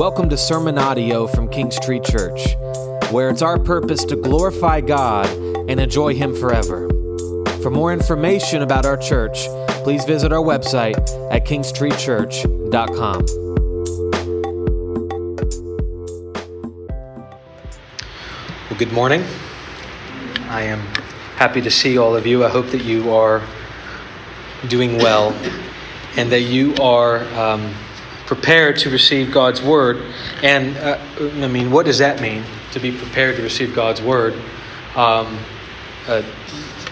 Welcome to Sermon Audio from Kings Tree Church, where it's our purpose to glorify God and enjoy Him forever. For more information about our church, please visit our website at kingstreechurch.com. Well, good morning. I am happy to see all of you. I hope that you are doing well and that you are um, prepared to receive God's word. And uh, I mean, what does that mean to be prepared to receive God's word? Um, uh,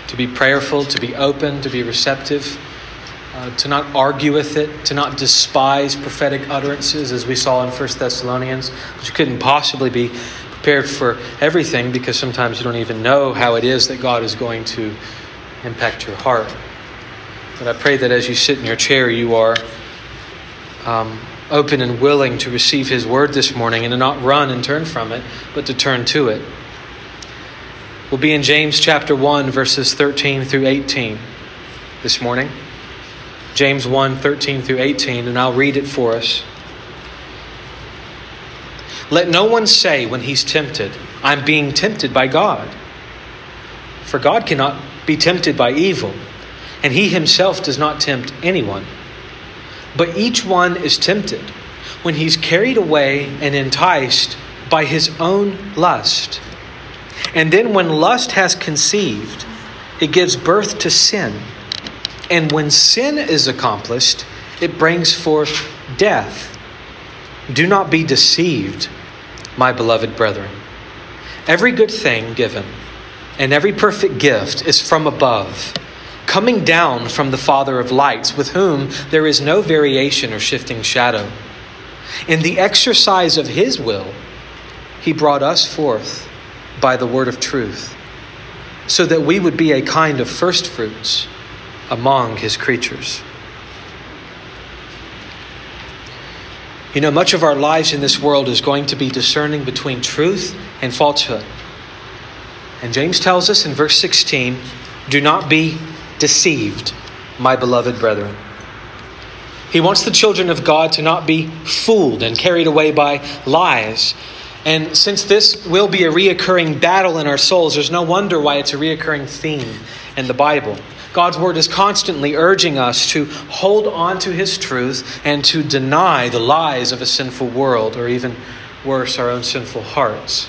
to be prayerful, to be open, to be receptive, uh, to not argue with it, to not despise prophetic utterances, as we saw in 1 Thessalonians, which couldn't possibly be prepared for everything because sometimes you don't even know how it is that God is going to impact your heart. But I pray that as you sit in your chair, you are um, open and willing to receive His word this morning and to not run and turn from it, but to turn to it. We'll be in James chapter 1, verses 13 through 18 this morning. James 1, 13 through 18, and I'll read it for us. Let no one say when he's tempted, I'm being tempted by God. For God cannot be tempted by evil, and he himself does not tempt anyone. But each one is tempted when he's carried away and enticed by his own lust. And then when lust has conceived, it gives birth to sin. And when sin is accomplished, it brings forth death. Do not be deceived, my beloved brethren. Every good thing given and every perfect gift is from above, coming down from the Father of lights, with whom there is no variation or shifting shadow. In the exercise of his will, he brought us forth by the word of truth, so that we would be a kind of firstfruits among his creatures. You know, much of our lives in this world is going to be discerning between truth and falsehood. And James tells us in verse 16 do not be deceived, my beloved brethren. He wants the children of God to not be fooled and carried away by lies. And since this will be a reoccurring battle in our souls, there's no wonder why it's a reoccurring theme in the Bible. God's word is constantly urging us to hold on to his truth and to deny the lies of a sinful world, or even worse, our own sinful hearts.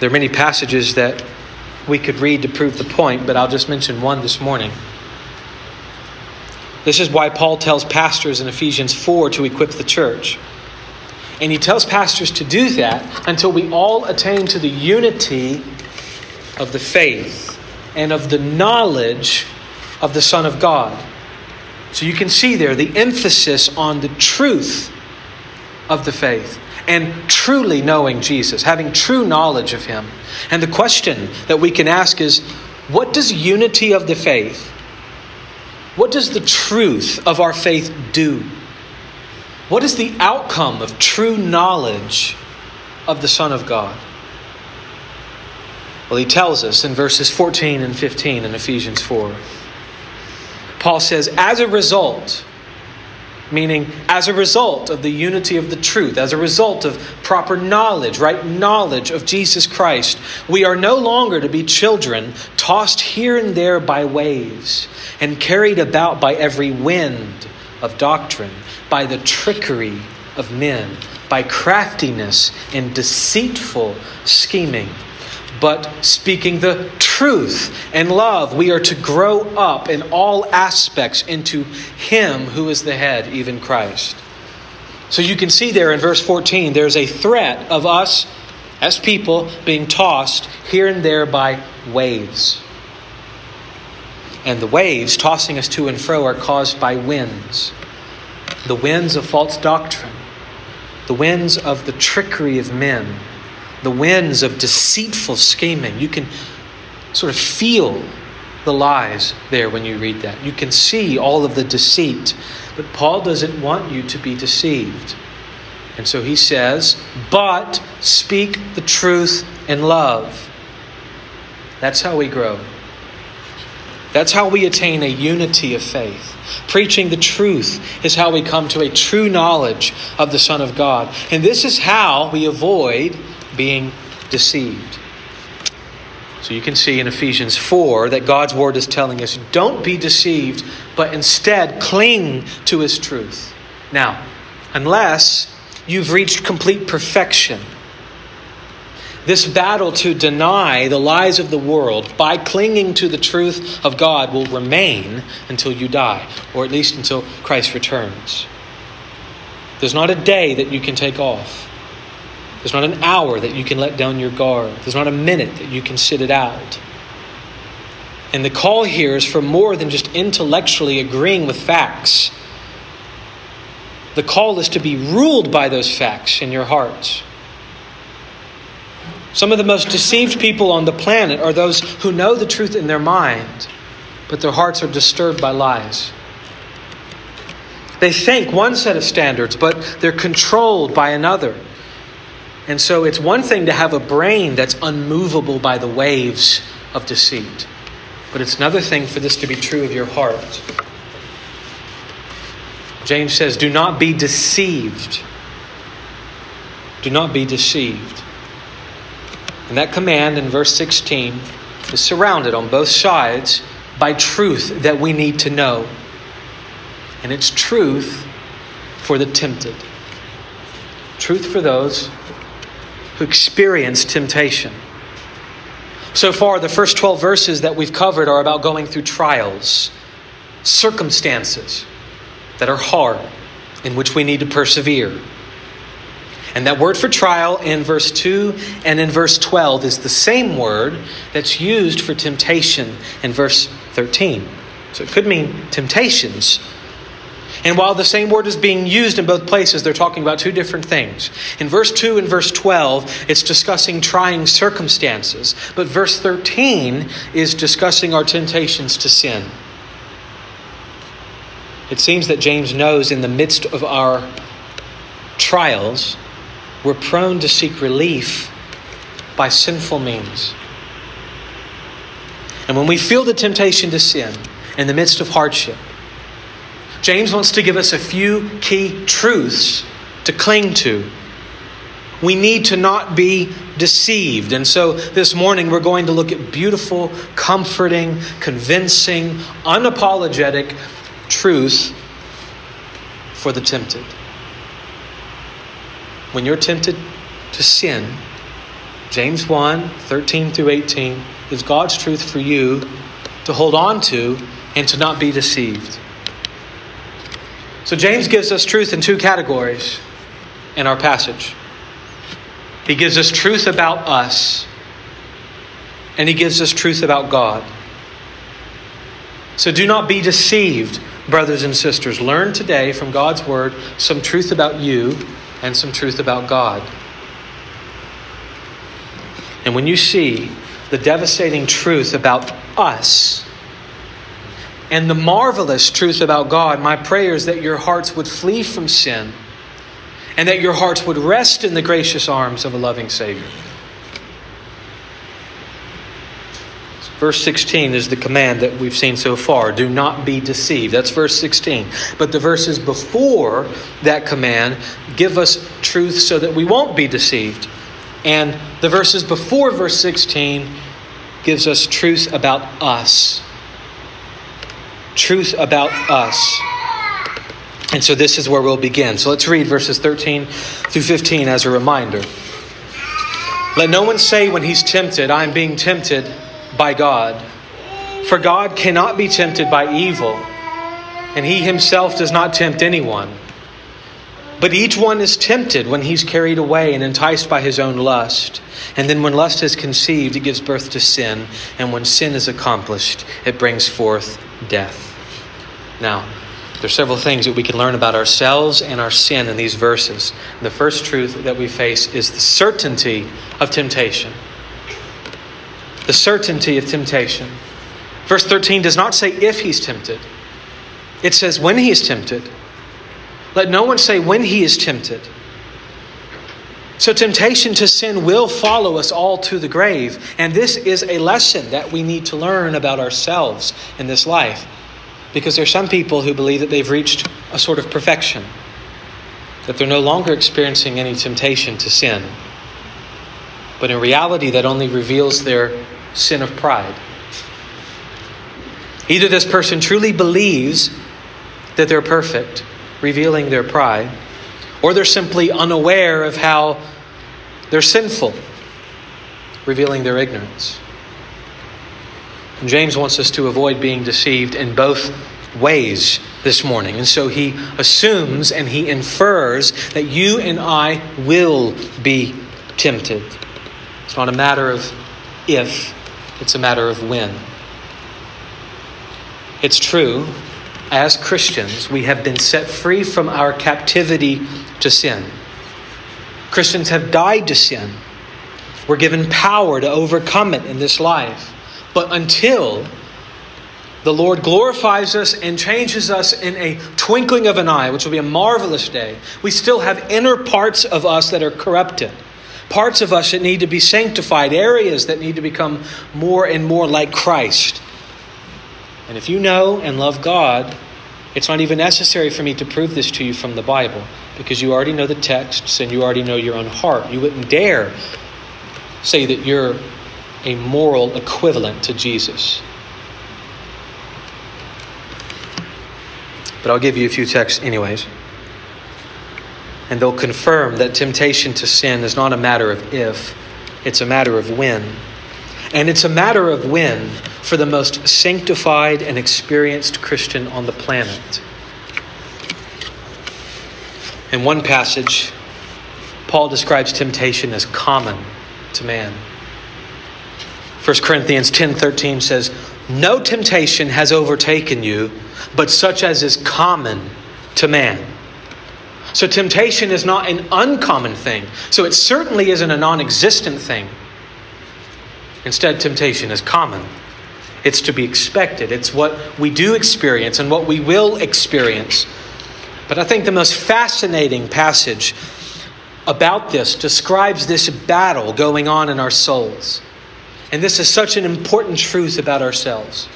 There are many passages that we could read to prove the point, but I'll just mention one this morning. This is why Paul tells pastors in Ephesians 4 to equip the church. And he tells pastors to do that until we all attain to the unity of the faith and of the knowledge of the Son of God. So you can see there the emphasis on the truth of the faith and truly knowing Jesus, having true knowledge of Him. And the question that we can ask is what does unity of the faith, what does the truth of our faith do? What is the outcome of true knowledge of the Son of God? Well, he tells us in verses 14 and 15 in Ephesians 4. Paul says, as a result, meaning as a result of the unity of the truth, as a result of proper knowledge, right knowledge of Jesus Christ, we are no longer to be children tossed here and there by waves and carried about by every wind of doctrine, by the trickery of men, by craftiness and deceitful scheming but speaking the truth and love. We are to grow up in all aspects into Him who is the head, even Christ. So you can see there in verse 14, there's a threat of us as people being tossed here and there by waves. And the waves tossing us to and fro are caused by winds the winds of false doctrine, the winds of the trickery of men the winds of deceitful scheming. You can sort of feel the lies there when you read that. You can see all of the deceit. But Paul doesn't want you to be deceived. And so he says, but speak the truth in love. That's how we grow. That's how we attain a unity of faith. Preaching the truth is how we come to a true knowledge of the Son of God. And this is how we avoid being deceived. So you can see in Ephesians 4 that God's word is telling us don't be deceived, but instead cling to his truth. Now, unless you've reached complete perfection, this battle to deny the lies of the world by clinging to the truth of God will remain until you die, or at least until Christ returns. There's not a day that you can take off. There's not an hour that you can let down your guard. There's not a minute that you can sit it out. And the call here is for more than just intellectually agreeing with facts. The call is to be ruled by those facts in your hearts. Some of the most deceived people on the planet are those who know the truth in their mind, but their hearts are disturbed by lies. They think one set of standards, but they're controlled by another. And so it's one thing to have a brain that's unmovable by the waves of deceit, but it's another thing for this to be true of your heart. James says, Do not be deceived. Do not be deceived. And that command in verse 16 is surrounded on both sides by truth that we need to know. And it's truth for the tempted, truth for those who experience temptation. So far, the first 12 verses that we've covered are about going through trials, circumstances that are hard, in which we need to persevere. And that word for trial in verse 2 and in verse 12 is the same word that's used for temptation in verse 13. So it could mean temptations. And while the same word is being used in both places, they're talking about two different things. In verse 2 and verse 12, it's discussing trying circumstances. But verse 13 is discussing our temptations to sin. It seems that James knows in the midst of our trials, we're prone to seek relief by sinful means. And when we feel the temptation to sin in the midst of hardship, James wants to give us a few key truths to cling to. We need to not be deceived. And so this morning we're going to look at beautiful, comforting, convincing, unapologetic truth for the tempted when you're tempted to sin, James 1 13 through 18 is God's truth for you to hold on to and to not be deceived. So, James gives us truth in two categories in our passage. He gives us truth about us, and he gives us truth about God. So, do not be deceived, brothers and sisters. Learn today from God's word some truth about you and some truth about God. And when you see the devastating truth about us and the marvelous truth about God, my prayer is that your hearts would flee from sin and that your hearts would rest in the gracious arms of a loving Savior. Verse 16 is the command that we've seen so far. Do not be deceived. That's verse 16. But the verses before that command give us truth so that we won't be deceived. And the verses before verse 16 gives us truth about us. Truth about us. And so this is where we'll begin. So let's read verses 13 through 15 as a reminder. Let no one say when he's tempted, I'm being tempted by God. For God cannot be tempted by evil, and he himself does not tempt anyone. But each one is tempted when he's carried away and enticed by his own lust. And then when lust is conceived, it gives birth to sin. And when sin is accomplished, it brings forth death. Now, there are several things that we can learn about ourselves and our sin in these verses. The first truth that we face is the certainty of temptation the certainty of temptation. Verse 13 does not say if he's tempted, it says when he is tempted. Let no one say when he is tempted. So, temptation to sin will follow us all to the grave. And this is a lesson that we need to learn about ourselves in this life. Because there are some people who believe that they've reached a sort of perfection, that they're no longer experiencing any temptation to sin. But in reality, that only reveals their sin of pride. Either this person truly believes that they're perfect, revealing their pride, or they're simply unaware of how they're sinful, revealing their ignorance. And James wants us to avoid being deceived in both ways this morning. And so he assumes and he infers that you and I will be tempted. It's not a matter of if, it's a matter of when. It's true, as Christians, we have been set free from our captivity to sin. Christians have died to sin. We're given power to overcome it in this life. But until the Lord glorifies us and changes us in a twinkling of an eye, which will be a marvelous day, we still have inner parts of us that are corrupted. Parts of us that need to be sanctified, areas that need to become more and more like Christ. And if you know and love God, it's not even necessary for me to prove this to you from the Bible because you already know the texts and you already know your own heart. You wouldn't dare say that you're a moral equivalent to Jesus. But I'll give you a few texts, anyways. And they'll confirm that temptation to sin is not a matter of if, it's a matter of when. And it's a matter of when for the most sanctified and experienced Christian on the planet. In one passage, Paul describes temptation as common to man. 1 Corinthians 10:13 says, "No temptation has overtaken you, but such as is common to man." So temptation is not an uncommon thing. So it certainly isn't a non-existent thing. Instead, temptation is common. It's to be expected. It's what we do experience and what we will experience. But I think the most fascinating passage about this describes this battle going on in our souls. And this is such an important truth about ourselves.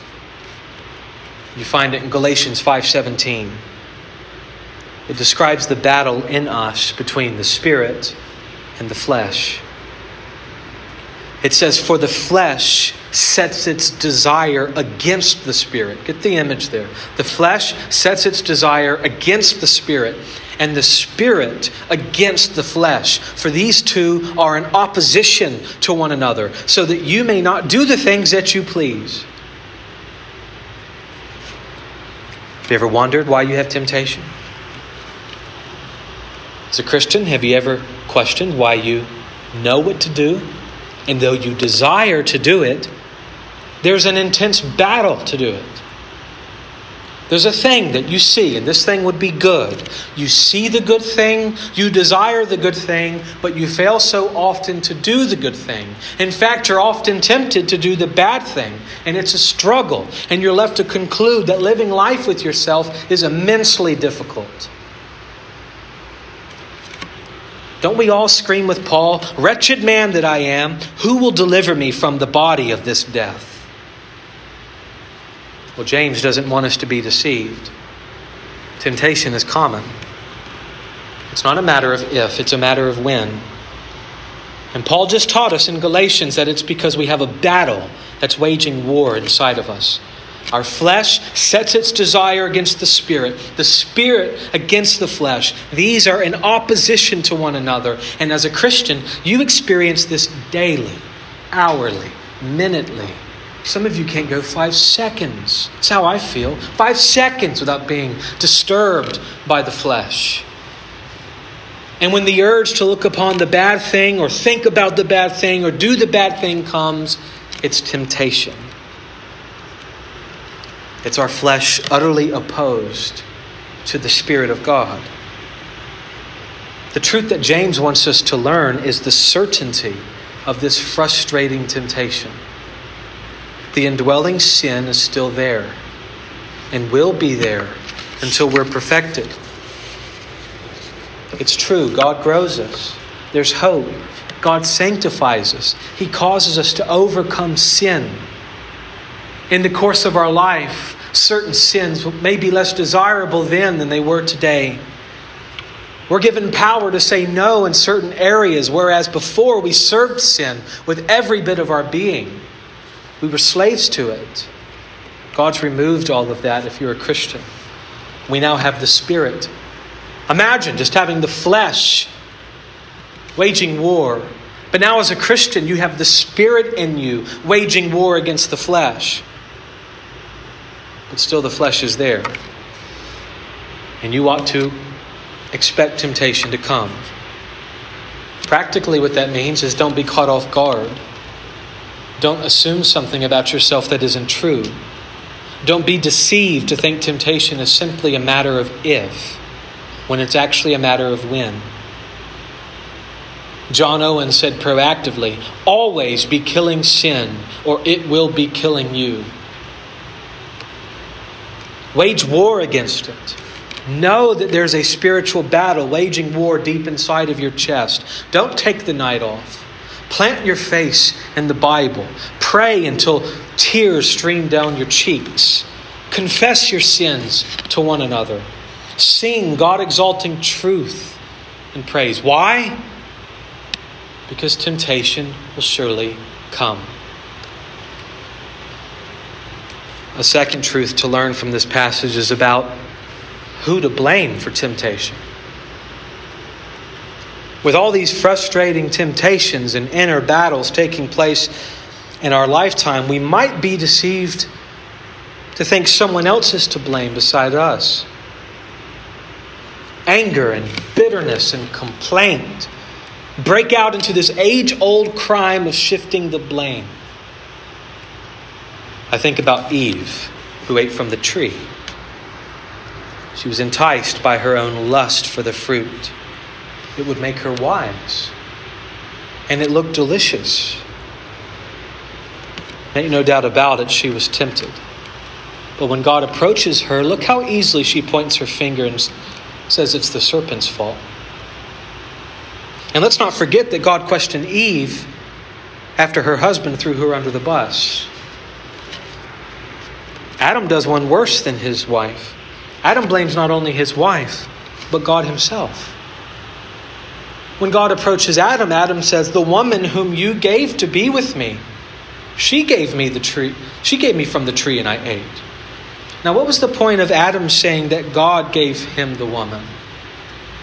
You find it in Galatians 5:17. It describes the battle in us between the spirit and the flesh. It says, For the flesh sets its desire against the spirit. Get the image there. The flesh sets its desire against the spirit, and the spirit against the flesh. For these two are in opposition to one another, so that you may not do the things that you please. Have you ever wondered why you have temptation? As a Christian, have you ever questioned why you know what to do and though you desire to do it, there's an intense battle to do it. There's a thing that you see, and this thing would be good. You see the good thing, you desire the good thing, but you fail so often to do the good thing. In fact, you're often tempted to do the bad thing, and it's a struggle, and you're left to conclude that living life with yourself is immensely difficult. Don't we all scream with Paul, Wretched man that I am, who will deliver me from the body of this death? Well, James doesn't want us to be deceived. Temptation is common. It's not a matter of if, it's a matter of when. And Paul just taught us in Galatians that it's because we have a battle that's waging war inside of us. Our flesh sets its desire against the spirit, the spirit against the flesh. These are in opposition to one another. And as a Christian, you experience this daily, hourly, minutely. Some of you can't go five seconds. That's how I feel. Five seconds without being disturbed by the flesh. And when the urge to look upon the bad thing or think about the bad thing or do the bad thing comes, it's temptation. It's our flesh utterly opposed to the Spirit of God. The truth that James wants us to learn is the certainty of this frustrating temptation. The indwelling sin is still there and will be there until we're perfected. It's true, God grows us, there's hope. God sanctifies us, He causes us to overcome sin in the course of our life, Certain sins may be less desirable then than they were today. We're given power to say no in certain areas, whereas before we served sin with every bit of our being. We were slaves to it. God's removed all of that if you're a Christian. We now have the Spirit. Imagine just having the flesh waging war. But now, as a Christian, you have the Spirit in you waging war against the flesh. But still, the flesh is there. And you ought to expect temptation to come. Practically, what that means is don't be caught off guard. Don't assume something about yourself that isn't true. Don't be deceived to think temptation is simply a matter of if, when it's actually a matter of when. John Owen said proactively, always be killing sin, or it will be killing you. Wage war against it. Know that there's a spiritual battle waging war deep inside of your chest. Don't take the night off. Plant your face in the Bible. Pray until tears stream down your cheeks. Confess your sins to one another. Sing God exalting truth and praise. Why? Because temptation will surely come. A second truth to learn from this passage is about who to blame for temptation. With all these frustrating temptations and inner battles taking place in our lifetime, we might be deceived to think someone else is to blame beside us. Anger and bitterness and complaint break out into this age old crime of shifting the blame. I think about Eve, who ate from the tree. She was enticed by her own lust for the fruit. It would make her wise. And it looked delicious. Ain't no doubt about it, she was tempted. But when God approaches her, look how easily she points her finger and says it's the serpent's fault. And let's not forget that God questioned Eve after her husband threw her under the bus. Adam does one worse than his wife. Adam blames not only his wife, but God himself. When God approaches Adam, Adam says, The woman whom you gave to be with me, she gave me the tree. She gave me from the tree and I ate. Now, what was the point of Adam saying that God gave him the woman?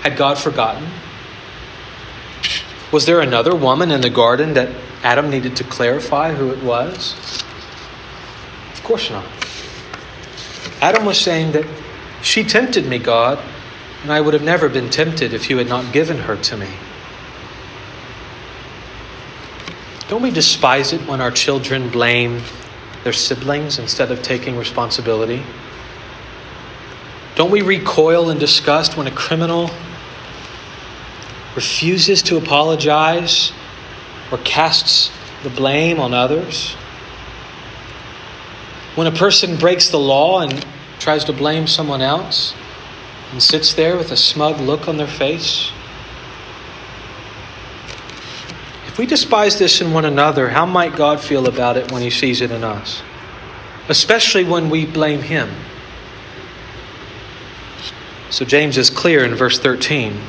Had God forgotten? Was there another woman in the garden that Adam needed to clarify who it was? Of course not. Adam was saying that she tempted me, God, and I would have never been tempted if you had not given her to me. Don't we despise it when our children blame their siblings instead of taking responsibility? Don't we recoil in disgust when a criminal refuses to apologize or casts the blame on others? When a person breaks the law and tries to blame someone else and sits there with a smug look on their face? We despise this in one another, how might God feel about it when He sees it in us? Especially when we blame Him. So James is clear in verse 13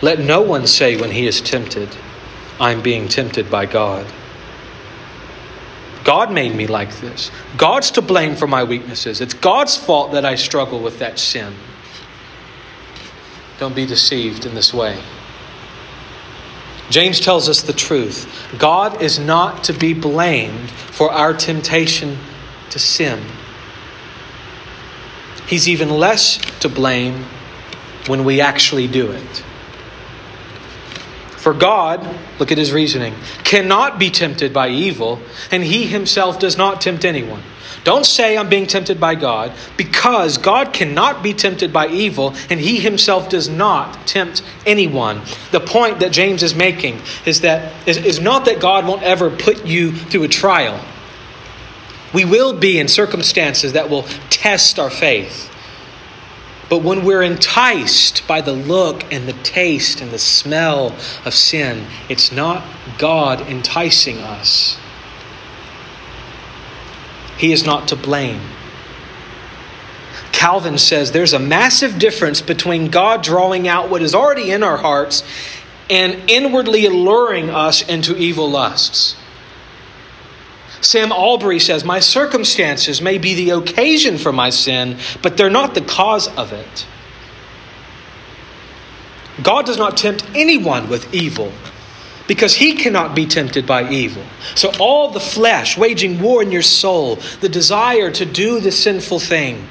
Let no one say when he is tempted, I'm being tempted by God. God made me like this. God's to blame for my weaknesses. It's God's fault that I struggle with that sin. Don't be deceived in this way. James tells us the truth. God is not to be blamed for our temptation to sin. He's even less to blame when we actually do it. For God, look at his reasoning, cannot be tempted by evil, and he himself does not tempt anyone. Don't say I'm being tempted by God, because God cannot be tempted by evil, and he himself does not tempt anyone. The point that James is making is that is, is not that God won't ever put you through a trial. We will be in circumstances that will test our faith. But when we're enticed by the look and the taste and the smell of sin, it's not God enticing us. He is not to blame. Calvin says there's a massive difference between God drawing out what is already in our hearts and inwardly alluring us into evil lusts. Sam Allberry says, My circumstances may be the occasion for my sin, but they're not the cause of it. God does not tempt anyone with evil because he cannot be tempted by evil. So, all the flesh waging war in your soul, the desire to do the sinful thing,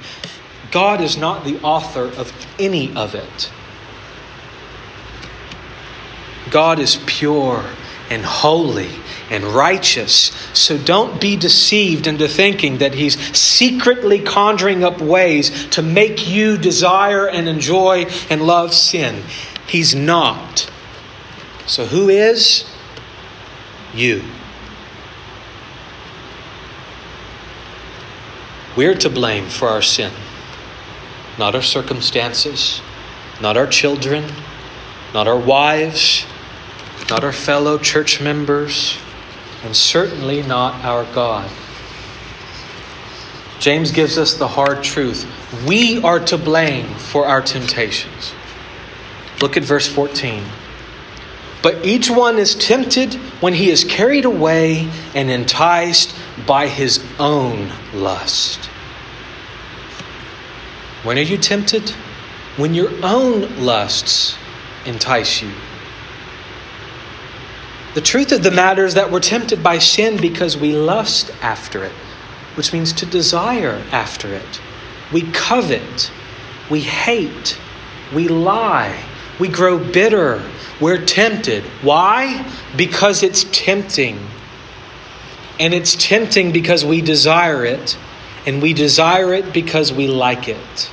God is not the author of any of it. God is pure and holy and righteous. So don't be deceived into thinking that He's secretly conjuring up ways to make you desire and enjoy and love sin. He's not. So who is? You. We're to blame for our sin, not our circumstances, not our children, not our wives, not our fellow church members, and certainly not our God. James gives us the hard truth. We are to blame for our temptations. Look at verse 14. But each one is tempted when he is carried away and enticed by his own lust. When are you tempted? When your own lusts entice you. The truth of the matter is that we're tempted by sin because we lust after it, which means to desire after it. We covet, we hate, we lie, we grow bitter, we're tempted. Why? Because it's tempting. And it's tempting because we desire it, and we desire it because we like it.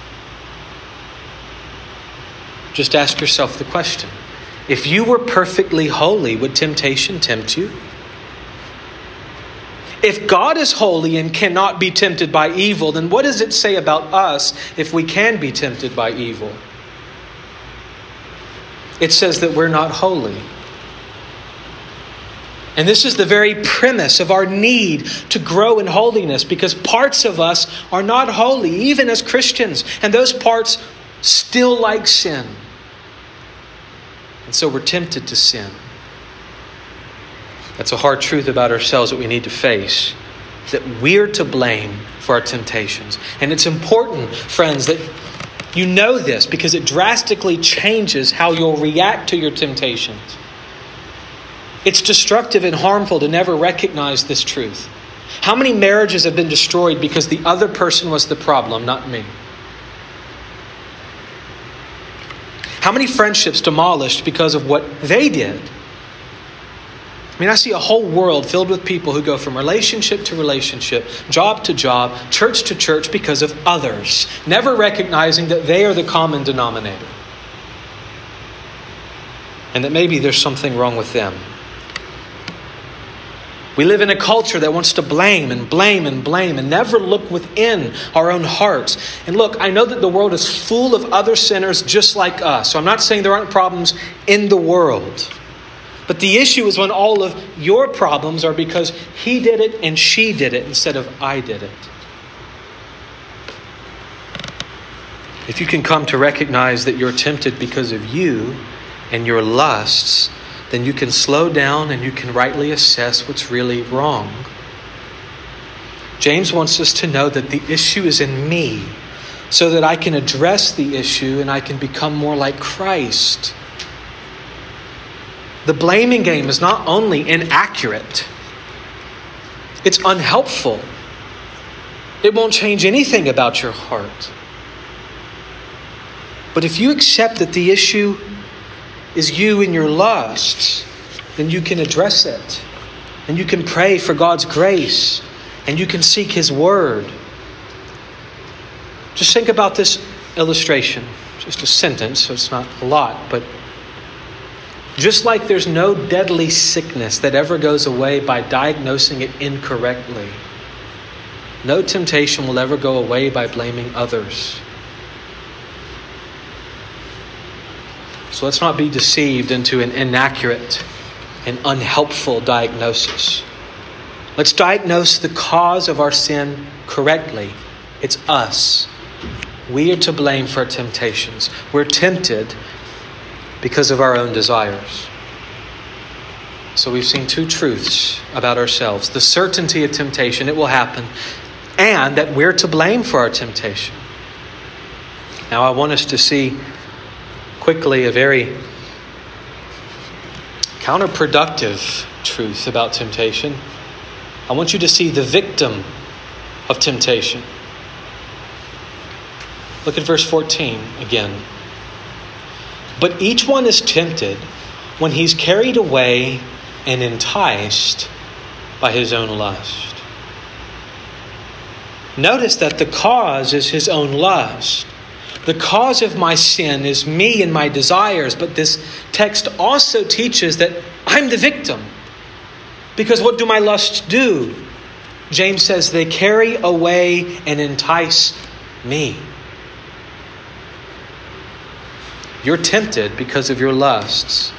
Just ask yourself the question if you were perfectly holy, would temptation tempt you? If God is holy and cannot be tempted by evil, then what does it say about us if we can be tempted by evil? It says that we're not holy. And this is the very premise of our need to grow in holiness because parts of us are not holy, even as Christians, and those parts still like sin. And so we're tempted to sin. That's a hard truth about ourselves that we need to face that we're to blame for our temptations. And it's important, friends, that you know this because it drastically changes how you'll react to your temptations. It's destructive and harmful to never recognize this truth. How many marriages have been destroyed because the other person was the problem, not me? How many friendships demolished because of what they did? I mean, I see a whole world filled with people who go from relationship to relationship, job to job, church to church because of others, never recognizing that they are the common denominator. And that maybe there's something wrong with them. We live in a culture that wants to blame and blame and blame and never look within our own hearts. And look, I know that the world is full of other sinners just like us. So I'm not saying there aren't problems in the world. But the issue is when all of your problems are because he did it and she did it instead of I did it. If you can come to recognize that you're tempted because of you and your lusts, then you can slow down and you can rightly assess what's really wrong. James wants us to know that the issue is in me so that I can address the issue and I can become more like Christ. The blaming game is not only inaccurate, it's unhelpful. It won't change anything about your heart. But if you accept that the issue is you and your lusts, then you can address it. And you can pray for God's grace. And you can seek His Word. Just think about this illustration. Just a sentence, so it's not a lot, but just like there's no deadly sickness that ever goes away by diagnosing it incorrectly, no temptation will ever go away by blaming others. So let's not be deceived into an inaccurate and unhelpful diagnosis. Let's diagnose the cause of our sin correctly. It's us. we are to blame for temptations. We're tempted because of our own desires. So we've seen two truths about ourselves the certainty of temptation, it will happen, and that we're to blame for our temptation. Now, I want us to see quickly a very counterproductive truth about temptation. I want you to see the victim of temptation. Look at verse 14 again. But each one is tempted when he's carried away and enticed by his own lust. Notice that the cause is his own lust. The cause of my sin is me and my desires, but this text also teaches that I'm the victim. Because what do my lusts do? James says they carry away and entice me. You're tempted because of your lusts,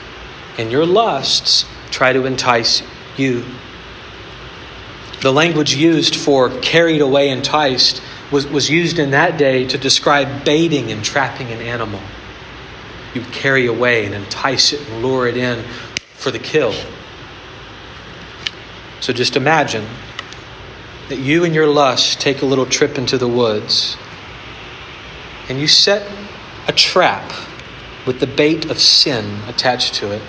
and your lusts try to entice you. The language used for carried away, enticed, was, was used in that day to describe baiting and trapping an animal. You carry away and entice it and lure it in for the kill. So just imagine that you and your lust take a little trip into the woods and you set a trap with the bait of sin attached to it.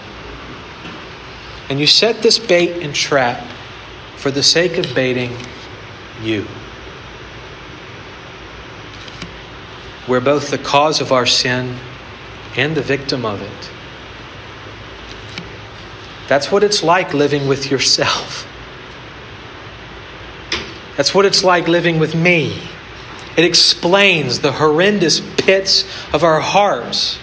And you set this bait and trap for the sake of baiting you. We're both the cause of our sin and the victim of it. That's what it's like living with yourself. That's what it's like living with me. It explains the horrendous pits of our hearts.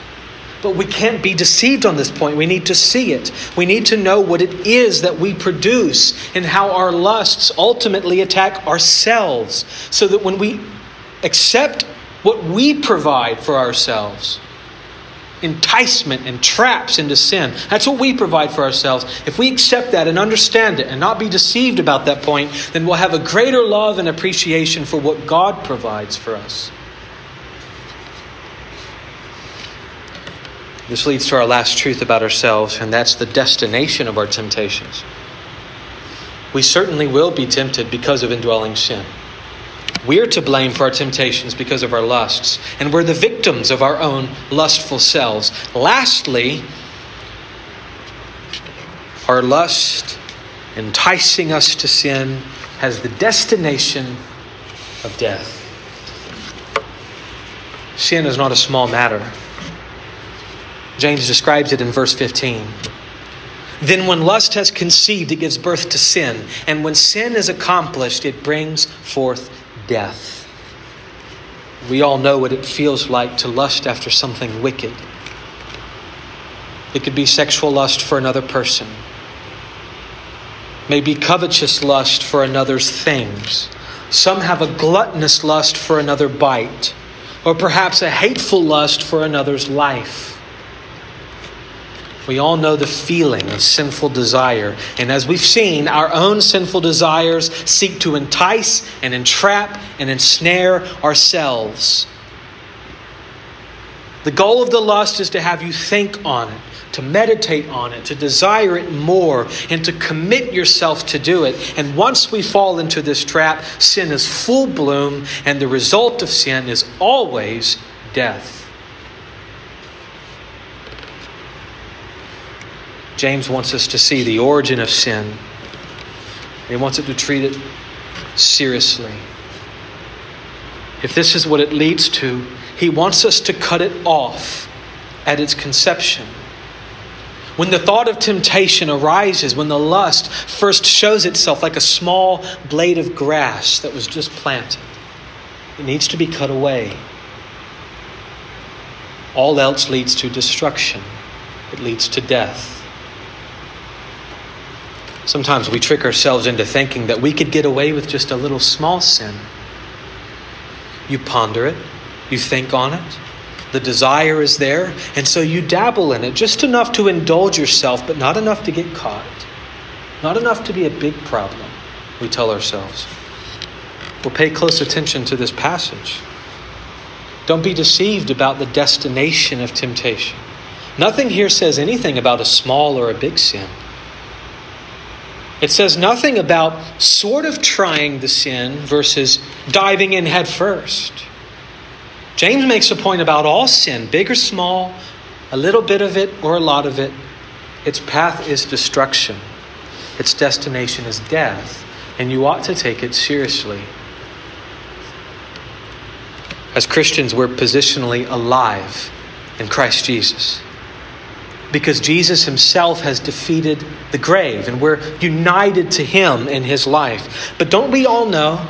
But we can't be deceived on this point. We need to see it. We need to know what it is that we produce and how our lusts ultimately attack ourselves so that when we accept what we provide for ourselves, enticement and traps into sin. That's what we provide for ourselves. If we accept that and understand it and not be deceived about that point, then we'll have a greater love and appreciation for what God provides for us. This leads to our last truth about ourselves, and that's the destination of our temptations. We certainly will be tempted because of indwelling sin. We're to blame for our temptations because of our lusts, and we're the victims of our own lustful selves. Lastly, our lust enticing us to sin has the destination of death. Sin is not a small matter. James describes it in verse 15. Then, when lust has conceived, it gives birth to sin. And when sin is accomplished, it brings forth death. We all know what it feels like to lust after something wicked. It could be sexual lust for another person, maybe covetous lust for another's things. Some have a gluttonous lust for another bite, or perhaps a hateful lust for another's life. We all know the feeling of sinful desire. And as we've seen, our own sinful desires seek to entice and entrap and ensnare ourselves. The goal of the lust is to have you think on it, to meditate on it, to desire it more, and to commit yourself to do it. And once we fall into this trap, sin is full bloom, and the result of sin is always death. James wants us to see the origin of sin. He wants us to treat it seriously. If this is what it leads to, he wants us to cut it off at its conception. When the thought of temptation arises, when the lust first shows itself like a small blade of grass that was just planted, it needs to be cut away. All else leads to destruction, it leads to death. Sometimes we trick ourselves into thinking that we could get away with just a little small sin. You ponder it, you think on it, the desire is there, and so you dabble in it just enough to indulge yourself, but not enough to get caught. Not enough to be a big problem, we tell ourselves. Well, pay close attention to this passage. Don't be deceived about the destination of temptation. Nothing here says anything about a small or a big sin. It says nothing about sort of trying the sin versus diving in head first. James makes a point about all sin, big or small, a little bit of it or a lot of it. Its path is destruction, its destination is death, and you ought to take it seriously. As Christians, we're positionally alive in Christ Jesus because Jesus himself has defeated the grave and we're united to him in his life. But don't we all know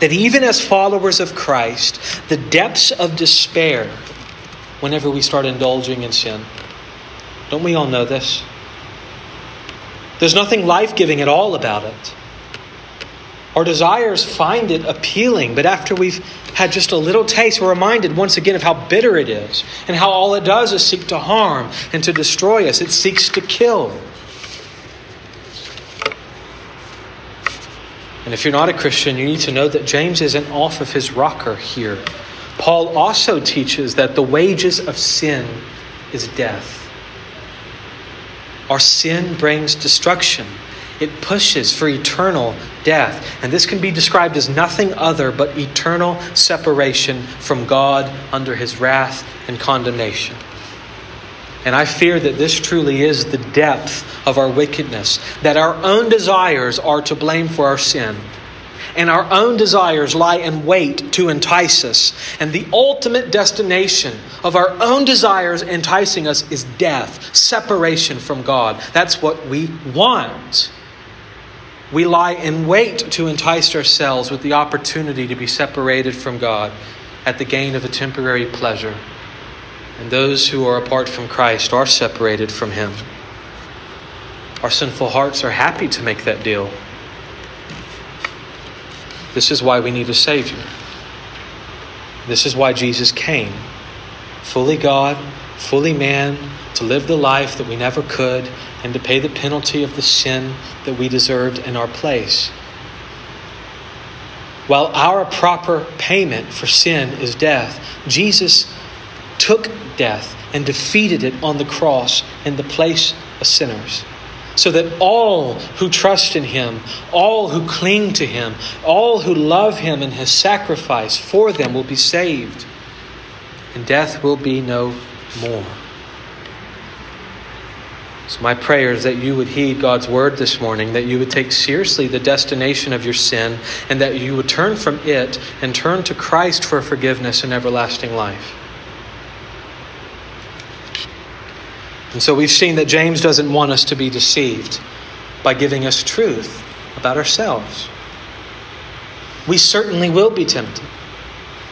that even as followers of Christ, the depths of despair whenever we start indulging in sin? Don't we all know this? There's nothing life giving at all about it. Our desires find it appealing, but after we've had just a little taste, we're reminded once again of how bitter it is and how all it does is seek to harm and to destroy us. It seeks to kill. And if you're not a Christian, you need to know that James isn't off of his rocker here. Paul also teaches that the wages of sin is death. Our sin brings destruction. It pushes for eternal death. And this can be described as nothing other but eternal separation from God under his wrath and condemnation. And I fear that this truly is the depth of our wickedness, that our own desires are to blame for our sin. And our own desires lie in wait to entice us. And the ultimate destination of our own desires enticing us is death, separation from God. That's what we want. We lie in wait to entice ourselves with the opportunity to be separated from God at the gain of a temporary pleasure. And those who are apart from Christ are separated from Him. Our sinful hearts are happy to make that deal. This is why we need a Savior. This is why Jesus came. Fully God, fully man, to live the life that we never could, and to pay the penalty of the sin that we deserved in our place. While our proper payment for sin is death, Jesus took death and defeated it on the cross in the place of sinners. So that all who trust in him, all who cling to him, all who love him and his sacrifice for them will be saved, and death will be no more. So, my prayer is that you would heed God's word this morning, that you would take seriously the destination of your sin, and that you would turn from it and turn to Christ for forgiveness and everlasting life. And so, we've seen that James doesn't want us to be deceived by giving us truth about ourselves. We certainly will be tempted.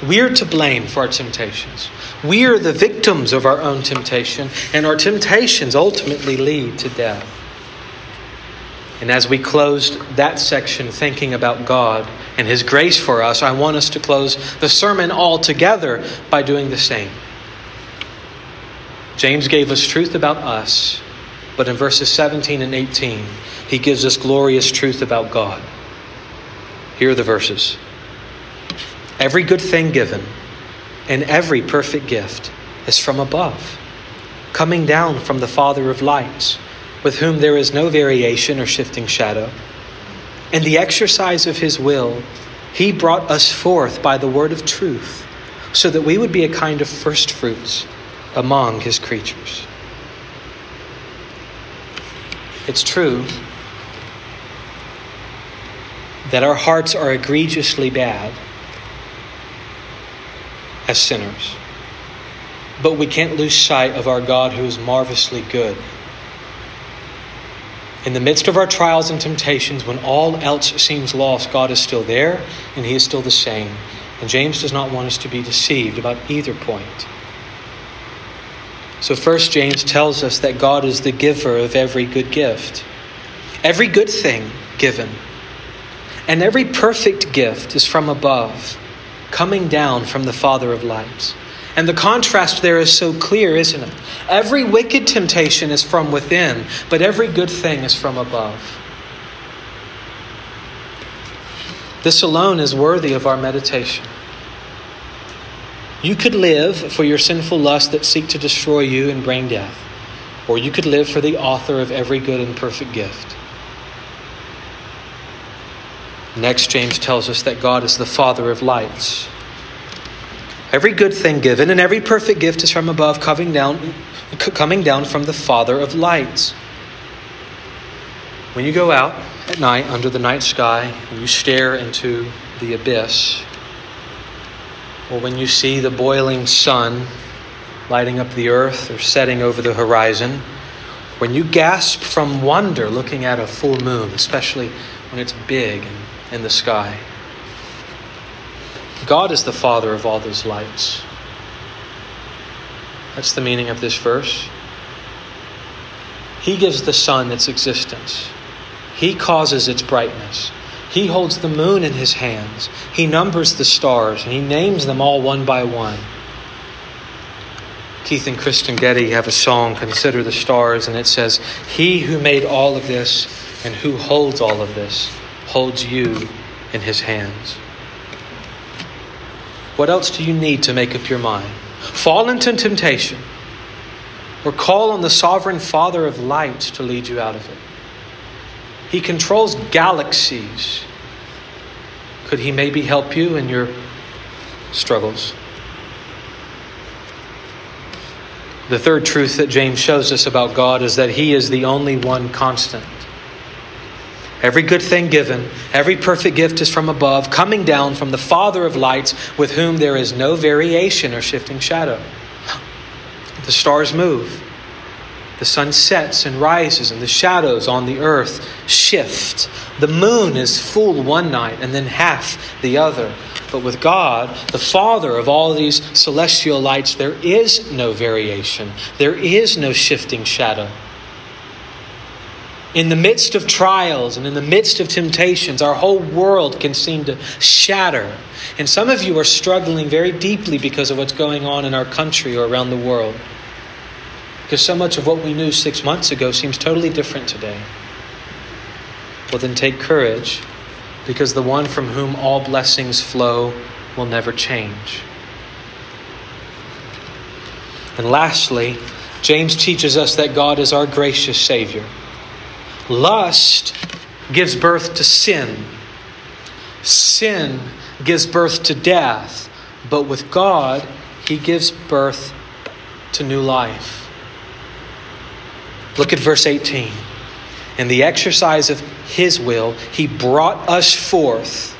We're to blame for our temptations. We are the victims of our own temptation, and our temptations ultimately lead to death. And as we closed that section thinking about God and His grace for us, I want us to close the sermon altogether by doing the same. James gave us truth about us, but in verses 17 and 18, he gives us glorious truth about God. Here are the verses Every good thing given and every perfect gift is from above, coming down from the Father of lights, with whom there is no variation or shifting shadow. In the exercise of his will, he brought us forth by the word of truth, so that we would be a kind of first fruits among his creatures. It's true that our hearts are egregiously bad as sinners. But we can't lose sight of our God who is marvelously good. In the midst of our trials and temptations, when all else seems lost, God is still there and He is still the same. And James does not want us to be deceived about either point. So, first, James tells us that God is the giver of every good gift, every good thing given. And every perfect gift is from above coming down from the Father of lights. And the contrast there is so clear, isn't it? Every wicked temptation is from within, but every good thing is from above. This alone is worthy of our meditation. You could live for your sinful lusts that seek to destroy you and bring death, or you could live for the author of every good and perfect gift. Next, James tells us that God is the Father of lights. Every good thing given and every perfect gift is from above, coming down, coming down from the Father of lights. When you go out at night under the night sky and you stare into the abyss, or when you see the boiling sun lighting up the earth or setting over the horizon, when you gasp from wonder looking at a full moon, especially when it's big and in the sky. God is the Father of all those lights. That's the meaning of this verse. He gives the sun its existence, He causes its brightness. He holds the moon in His hands. He numbers the stars, and He names them all one by one. Keith and Kristyn Getty have a song, Consider the Stars, and it says, He who made all of this and who holds all of this holds you in his hands. What else do you need to make up your mind? Fall into temptation or call on the sovereign Father of lights to lead you out of it. He controls galaxies. Could he maybe help you in your struggles? The third truth that James shows us about God is that he is the only one constant. Every good thing given, every perfect gift is from above, coming down from the Father of lights, with whom there is no variation or shifting shadow. The stars move, the sun sets and rises, and the shadows on the earth shift. The moon is full one night and then half the other. But with God, the Father of all these celestial lights, there is no variation, there is no shifting shadow in the midst of trials and in the midst of temptations, our whole world can seem to shatter. And some of you are struggling very deeply because of what's going on in our country or around the world. Because so much of what we knew six months ago seems totally different today. Well, then take courage, because the one from whom all blessings flow will never change. And lastly, James teaches us that God is our gracious Savior. Lust gives birth to sin. Sin gives birth to death. But with God, He gives birth to new life. Look at verse 18. In the exercise of His will, He brought us forth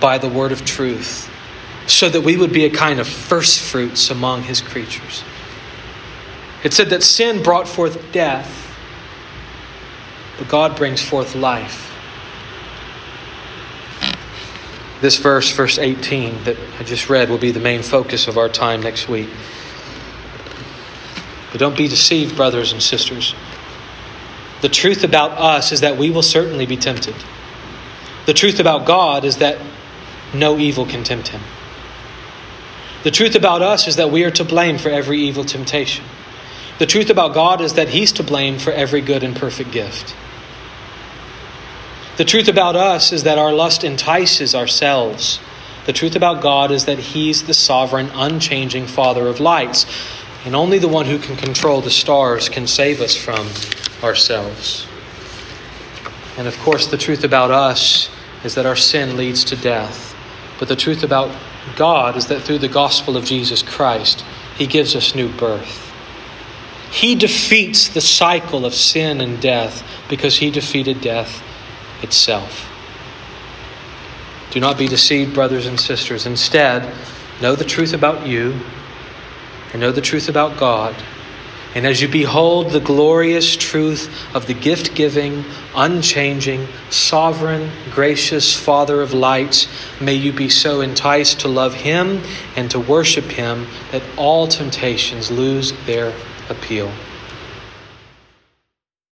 by the word of truth, so that we would be a kind of first fruits among His creatures. It said that sin brought forth death but God brings forth life. This verse, verse 18, that I just read, will be the main focus of our time next week. But don't be deceived, brothers and sisters. The truth about us is that we will certainly be tempted. The truth about God is that no evil can tempt him. The truth about us is that we are to blame for every evil temptation. The truth about God is that He's to blame for every good and perfect gift. The truth about us is that our lust entices ourselves. The truth about God is that He's the sovereign, unchanging Father of lights, and only the one who can control the stars can save us from ourselves. And of course, the truth about us is that our sin leads to death. But the truth about God is that through the gospel of Jesus Christ, He gives us new birth. He defeats the cycle of sin and death because He defeated death itself. Do not be deceived, brothers and sisters. Instead, know the truth about you and know the truth about God. And as you behold the glorious truth of the gift giving, unchanging, sovereign, gracious Father of lights, may you be so enticed to love Him and to worship Him that all temptations lose their appeal.